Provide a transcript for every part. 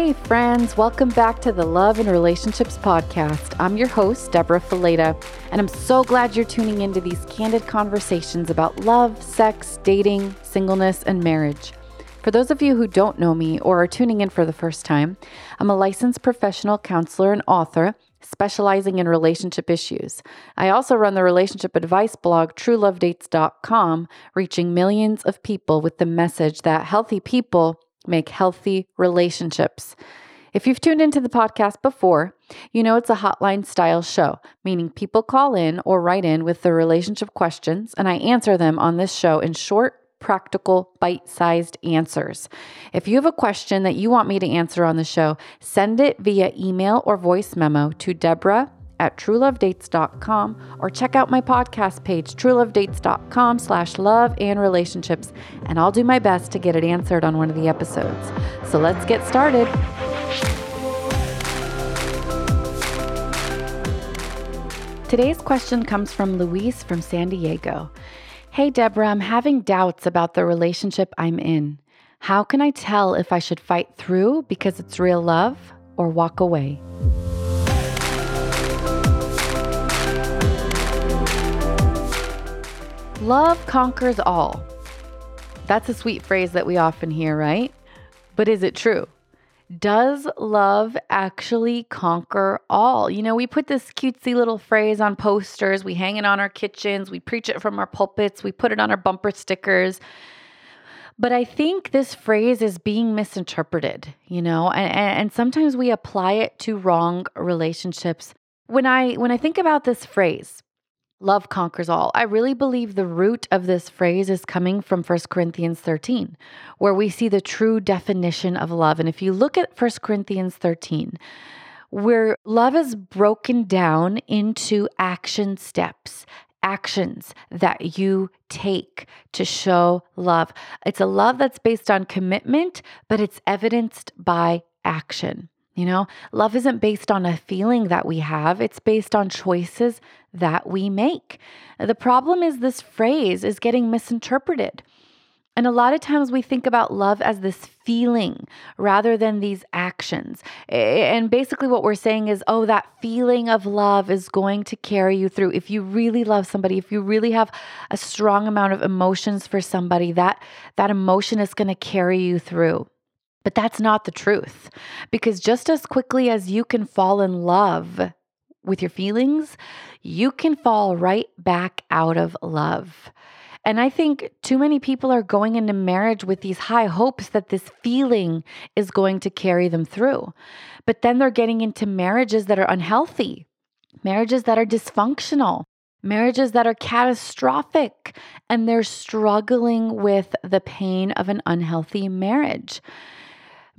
Hey, friends, welcome back to the Love and Relationships Podcast. I'm your host, Debra Fileta, and I'm so glad you're tuning into these candid conversations about love, sex, dating, singleness, and marriage. For those of you who don't know me or are tuning in for the first time, I'm a licensed professional counselor and author specializing in relationship issues. I also run the relationship advice blog truelovedates.com, reaching millions of people with the message that healthy people make healthy relationships. If you've tuned into the podcast before, you know it's a hotline style show, meaning people call in or write in with their relationship questions, and I answer them on this show in short, practical, bite sized answers. If you have a question that you want me to answer on the show, send it via email or voice memo to Debra at truelovedates.com or check out my podcast page, truelovedates.com slash love and relationships, and I'll do my best to get it answered on one of the episodes. So let's get started. Today's question comes from Luis from San Diego. Hey, Debra, I'm having doubts about the relationship I'm in. How can I tell if I should fight through because it's real love or walk away? Love conquers all. That's a sweet phrase that we often hear, right? But is it true? Does love actually conquer all? You know, we put this cutesy little phrase on posters, we hang it on our kitchens, we preach it from our pulpits, we put it on our bumper stickers. But I think this phrase is being misinterpreted, you know, and, and sometimes we apply it to wrong relationships. When I when I think about this phrase, love conquers all. I really believe the root of this phrase is coming from 1 Corinthians 13, where we see the true definition of love. And if you look at 1 Corinthians 13, where love is broken down into action steps, actions that you take to show love. It's a love that's based on commitment, but it's evidenced by action. You know, love isn't based on a feeling that we have, it's based on choices that we make. The problem is this phrase is getting misinterpreted. And a lot of times we think about love as this feeling rather than these actions. And basically, what we're saying is, oh, that feeling of love is going to carry you through. If you really love somebody, if you really have a strong amount of emotions for somebody, that, that emotion is going to carry you through. But that's not the truth. Because just as quickly as you can fall in love with your feelings, you can fall right back out of love. And I think too many people are going into marriage with these high hopes that this feeling is going to carry them through. But then they're getting into marriages that are unhealthy, marriages that are dysfunctional, marriages that are catastrophic, and they're struggling with the pain of an unhealthy marriage.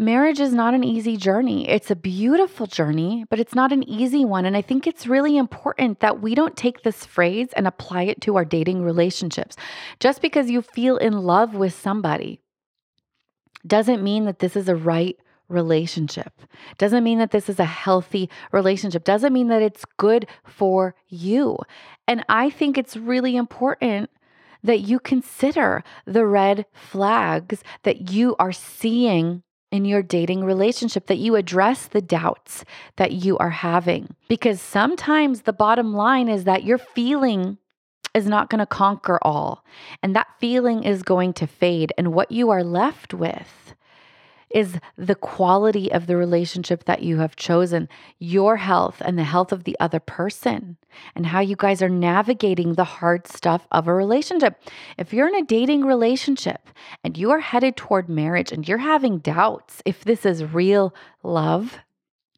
Marriage is not an easy journey. It's a beautiful journey, but it's not an easy one. And I think it's really important that we don't take this phrase and apply it to our dating relationships. Just because you feel in love with somebody doesn't mean that this is a right relationship. Doesn't mean that this is a healthy relationship. Doesn't mean that it's good for you. And I think it's really important that you consider the red flags that you are seeing in your dating relationship, that you address the doubts that you are having. Because sometimes the bottom line is that your feeling is not going to conquer all, and that feeling is going to fade. And what you are left with is the quality of the relationship that you have chosen, your health and the health of the other person, and how you guys are navigating the hard stuff of a relationship. If you're in a dating relationship and you are headed toward marriage and you're having doubts if this is real love,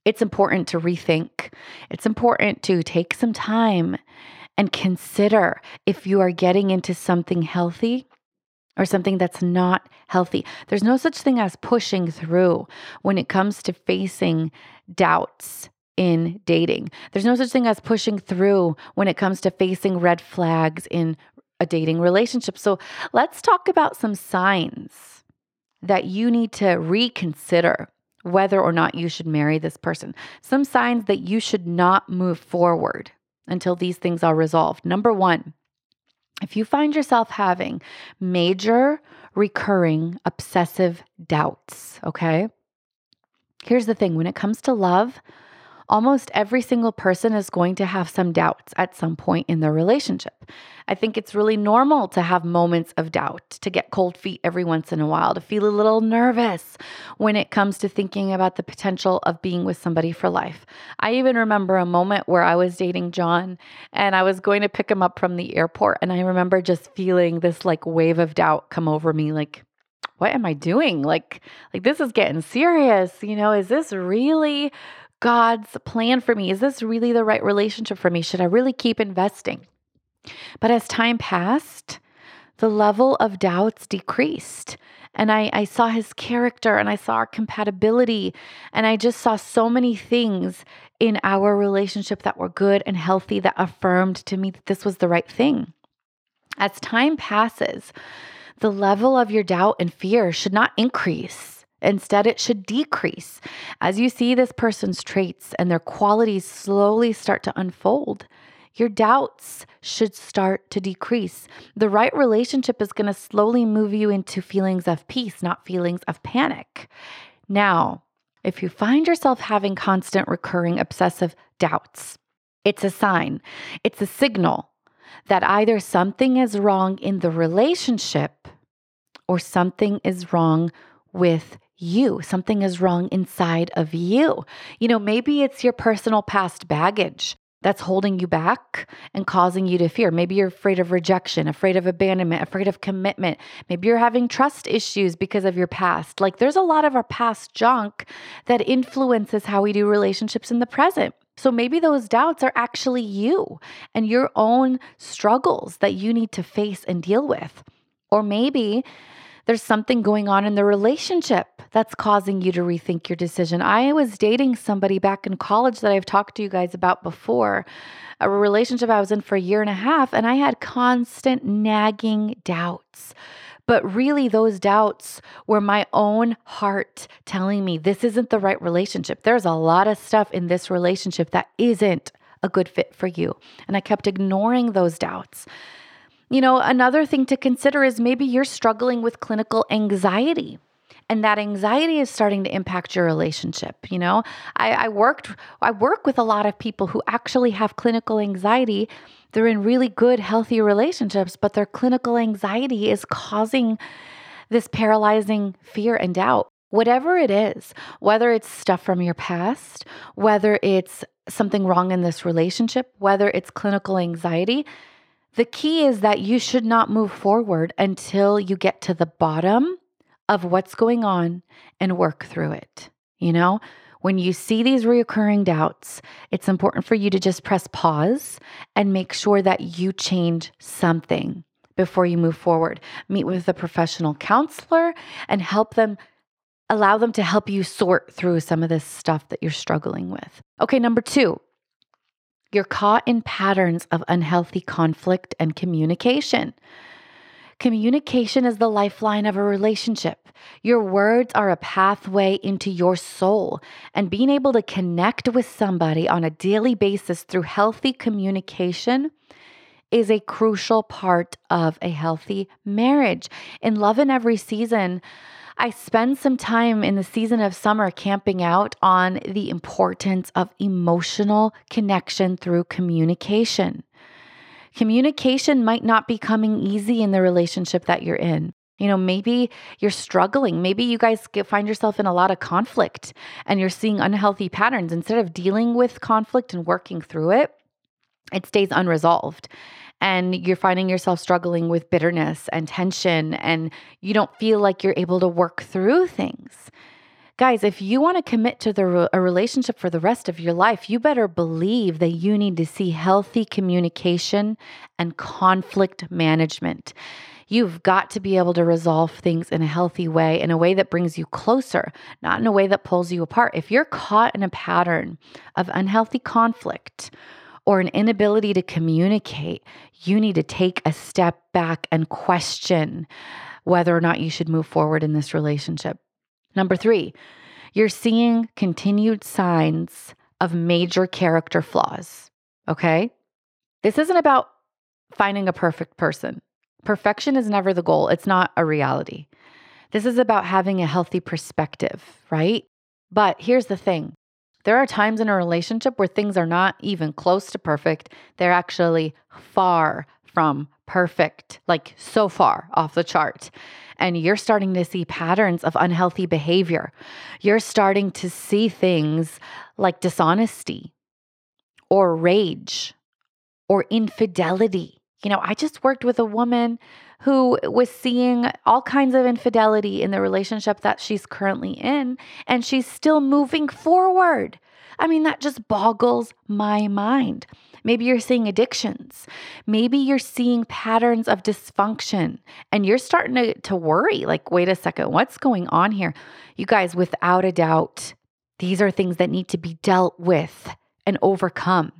it's important to rethink. It's important to take some time and consider if you are getting into something healthy or something that's not healthy. There's no such thing as pushing through when it comes to facing doubts in dating. There's no such thing as pushing through when it comes to facing red flags in a dating relationship. So let's talk about some signs that you need to reconsider whether or not you should marry this person. Some signs that you should not move forward until these things are resolved. Number one, if you find yourself having major recurring obsessive doubts, okay? Here's the thing when it comes to love, almost every single person is going to have some doubts at some point in their relationship. I think it's really normal to have moments of doubt, to get cold feet every once in a while, to feel a little nervous when it comes to thinking about the potential of being with somebody for life. I even remember a moment where I was dating John and I was going to pick him up from the airport and I remember just feeling this like wave of doubt come over me like what am I doing? Like like this is getting serious, you know, is this really God's plan for me? Is this really the right relationship for me? Should I really keep investing? But as time passed, the level of doubts decreased. And I, I saw his character and I saw our compatibility. And I just saw so many things in our relationship that were good and healthy that affirmed to me that this was the right thing. As time passes, the level of your doubt and fear should not increase. Instead, it should decrease. As you see this person's traits and their qualities slowly start to unfold, your doubts should start to decrease. The right relationship is going to slowly move you into feelings of peace, not feelings of panic. Now, if you find yourself having constant recurring obsessive doubts, it's a sign, it's a signal that either something is wrong in the relationship or something is wrong with you. Something is wrong inside of you. You know, maybe it's your personal past baggage that's holding you back and causing you to fear. Maybe you're afraid of rejection, afraid of abandonment, afraid of commitment. Maybe you're having trust issues because of your past. Like there's a lot of our past junk that influences how we do relationships in the present. So maybe those doubts are actually you and your own struggles that you need to face and deal with. Or maybe there's something going on in the relationship that's causing you to rethink your decision. I was dating somebody back in college that I've talked to you guys about before, a relationship I was in for a year and a half, and I had constant nagging doubts. But really, those doubts were my own heart telling me this isn't the right relationship. There's a lot of stuff in this relationship that isn't a good fit for you. And I kept ignoring those doubts. You know, another thing to consider is maybe you're struggling with clinical anxiety and that anxiety is starting to impact your relationship you know? I, I, worked i work with a lot of people who actually have clinical anxiety. They're in really good healthy relationships but their clinical anxiety is causing this paralyzing fear and doubt. Whatever it is whether it's stuff from your past whether it's something wrong in this relationship whether it's clinical anxiety the key is that you should not move forward until you get to the bottom of what's going on and work through it. You know, when you see these reoccurring doubts, it's important for you to just press pause and make sure that you change something before you move forward. Meet with a professional counselor and help them allow them to help you sort through some of this stuff that you're struggling with. Okay, number two, you're caught in patterns of unhealthy conflict and communication. Communication is the lifeline of a relationship. Your words are a pathway into your soul, and being able to connect with somebody on a daily basis through healthy communication is a crucial part of a healthy marriage. In Love in Every Season, I spend some time in the season of summer camping out on the importance of emotional connection through communication. Communication might not be coming easy in the relationship that you're in. You know, maybe you're struggling. Maybe you guys find yourself in a lot of conflict and you're seeing unhealthy patterns. Instead of dealing with conflict and working through it, it stays unresolved and you're finding yourself struggling with bitterness and tension and you don't feel like you're able to work through things. Guys, if you want to commit to the, a relationship for the rest of your life, you better believe that you need to see healthy communication and conflict management. You've got to be able to resolve things in a healthy way, in a way that brings you closer, not in a way that pulls you apart. If you're caught in a pattern of unhealthy conflict or an inability to communicate, you need to take a step back and question whether or not you should move forward in this relationship. Number three, you're seeing continued signs of major character flaws. Okay. This isn't about finding a perfect person. Perfection is never the goal, it's not a reality. This is about having a healthy perspective, right? But here's the thing there are times in a relationship where things are not even close to perfect, they're actually far from perfect, like so far off the chart. And you're starting to see patterns of unhealthy behavior. You're starting to see things like dishonesty or rage or infidelity. You know, I just worked with a woman who was seeing all kinds of infidelity in the relationship that she's currently in, and she's still moving forward. I mean, that just boggles my mind. Maybe you're seeing addictions. Maybe you're seeing patterns of dysfunction and you're starting to, to worry like, wait a second, what's going on here? You guys, without a doubt, these are things that need to be dealt with and overcome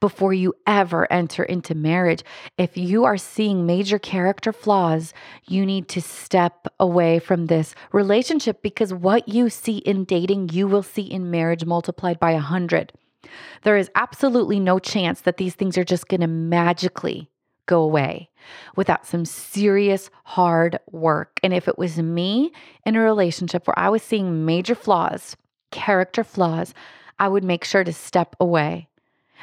before you ever enter into marriage. If you are seeing major character flaws, you need to step away from this relationship because what you see in dating, you will see in marriage multiplied by a hundred. There is absolutely no chance that these things are just going to magically go away without some serious hard work. And if it was me in a relationship where I was seeing major flaws, character flaws, I would make sure to step away.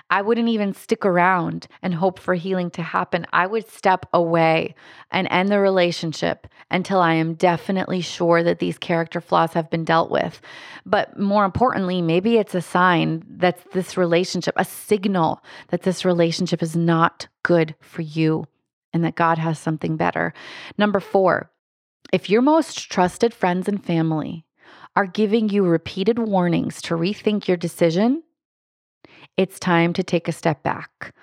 I wouldn't even stick around and hope for healing to happen. I would step away and end the relationship until I am definitely sure that these character flaws have been dealt with. But more importantly, maybe it's a sign that this relationship, a signal that this relationship is not good for you and that God has something better. Number four, if your most trusted friends and family are giving you repeated warnings to rethink your decision, it's time to take a step back.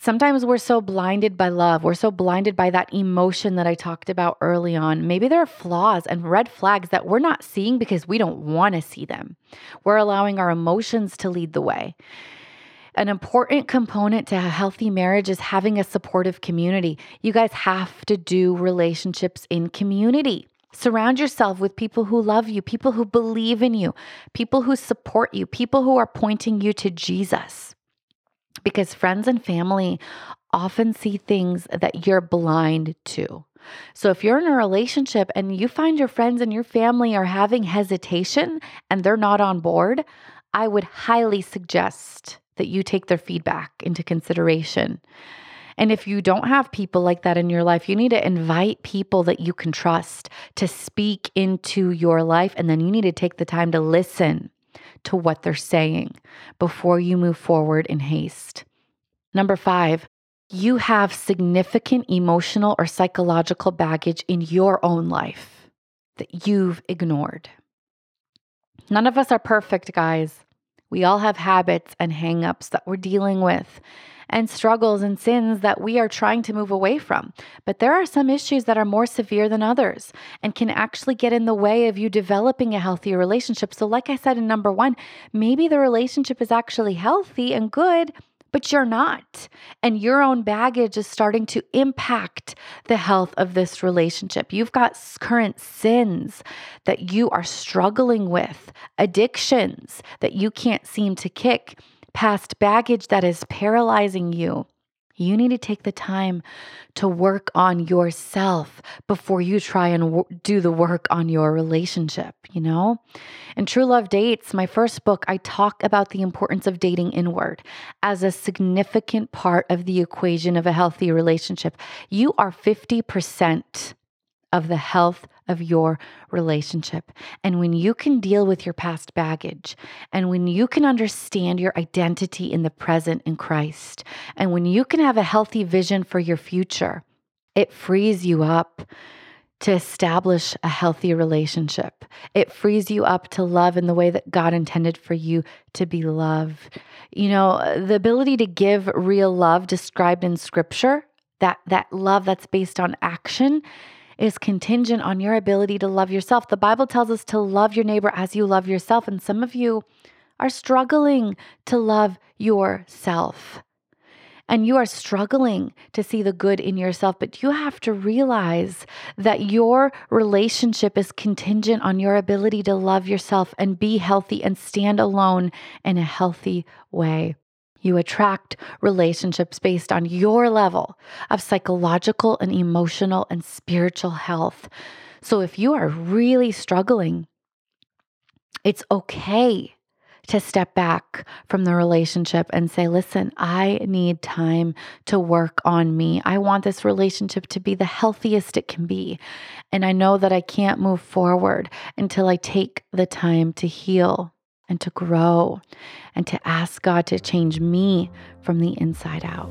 Sometimes we're so blinded by love. We're so blinded by that emotion that I talked about early on. Maybe there are flaws and red flags that we're not seeing because we don't want to see them. We're allowing our emotions to lead the way. An important component to a healthy marriage is having a supportive community. You guys have to do relationships in community. Surround yourself with people who love you, people who believe in you, people who support you, people who are pointing you to Jesus. Because friends and family often see things that you're blind to. So if you're in a relationship and you find your friends and your family are having hesitation and they're not on board, I would highly suggest that you take their feedback into consideration and if you don't have people like that in your life, you need to invite people that you can trust to speak into your life. And then you need to take the time to listen to what they're saying before you move forward in haste. Number five, you have significant emotional or psychological baggage in your own life that you've ignored. None of us are perfect, guys. We all have habits and hangups that we're dealing with and struggles and sins that we are trying to move away from. But there are some issues that are more severe than others and can actually get in the way of you developing a healthy relationship. So, like I said in number one, maybe the relationship is actually healthy and good but you're not. And your own baggage is starting to impact the health of this relationship. You've got current sins that you are struggling with, addictions that you can't seem to kick past baggage that is paralyzing you, you need to take the time to work on yourself before you try and w- do the work on your relationship, you know? In True Love Dates, my first book, I talk about the importance of dating inward as a significant part of the equation of a healthy relationship. You are 50% of the health of your relationship. And when you can deal with your past baggage, and when you can understand your identity in the present in Christ, and when you can have a healthy vision for your future, it frees you up to establish a healthy relationship. It frees you up to love in the way that God intended for you to be loved. You know, the ability to give real love described in scripture, that that love that's based on action is contingent on your ability to love yourself. The Bible tells us to love your neighbor as you love yourself. And some of you are struggling to love yourself. And you are struggling to see the good in yourself, but you have to realize that your relationship is contingent on your ability to love yourself and be healthy and stand alone in a healthy way. You attract relationships based on your level of psychological and emotional and spiritual health. So if you are really struggling It's okay to step back from the relationship and say, listen, I need time to work on me. I want this relationship to be the healthiest it can be. And I know that I can't move forward until I take the time to heal and to grow and to ask God to change me from the inside out.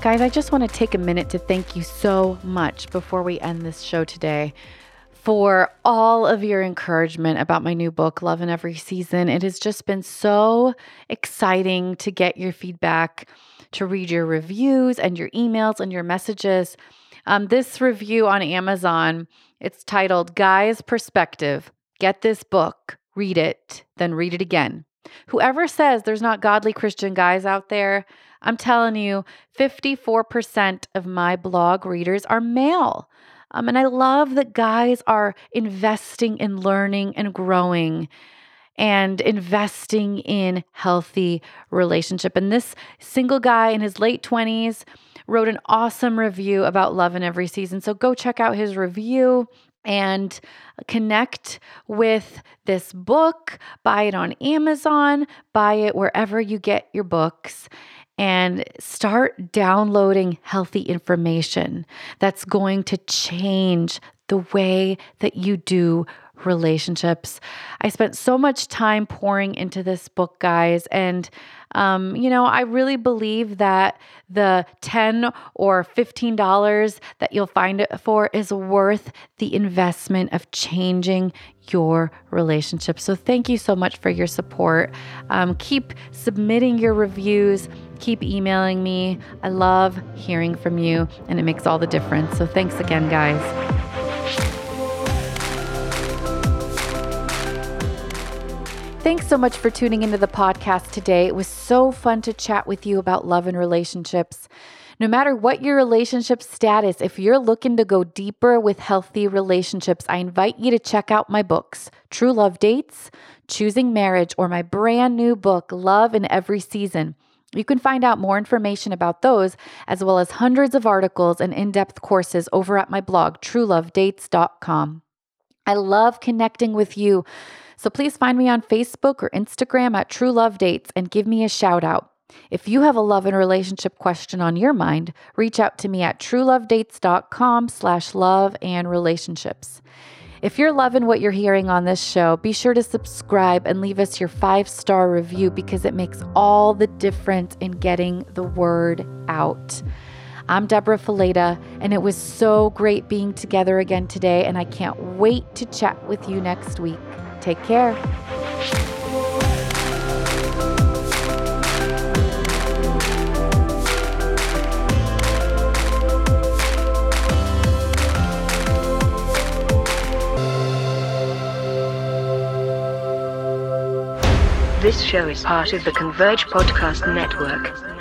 Guys, I just want to take a minute to thank you so much before we end this show today for all of your encouragement about my new book, Love in Every Season. It has just been so exciting to get your feedback, to read your reviews and your emails and your messages. Um, this review on Amazon, it's titled Guy's Perspective. Get this book, read it, then read it again. Whoever says there's not godly Christian guys out there, I'm telling you, 54% of my blog readers are male. Um, and I love that guys are investing in learning and growing and investing in healthy relationship. And this single guy in his late 20s wrote an awesome review about love in every season. So go check out his review and connect with this book. Buy it on Amazon, buy it wherever you get your books and start downloading healthy information that's going to change the way that you do relationships. I spent so much time pouring into this book, guys, and um, you know, I really believe that the 10 or $15 that you'll find it for is worth the investment of changing your relationship. So, thank you so much for your support. Um, keep submitting your reviews, keep emailing me. I love hearing from you, and it makes all the difference. So, thanks again, guys. Thanks so much for tuning into the podcast today. It was so fun to chat with you about love and relationships. No matter what your relationship status, if you're looking to go deeper with healthy relationships, I invite you to check out my books True Love Dates, Choosing Marriage, or my brand new book, Love in Every Season. You can find out more information about those, as well as hundreds of articles and in depth courses over at my blog, truelovedates.com. I love connecting with you. So please find me on Facebook or Instagram at True Love Dates and give me a shout out. If you have a love and relationship question on your mind, reach out to me at truelovedates.com slash love and relationships. If you're loving what you're hearing on this show, be sure to subscribe and leave us your five star review because it makes all the difference in getting the word out. I'm Debra Fileta, and it was so great being together again today, and I can't wait to chat with you next week. Take care. This show is part of the Converge Podcast Network.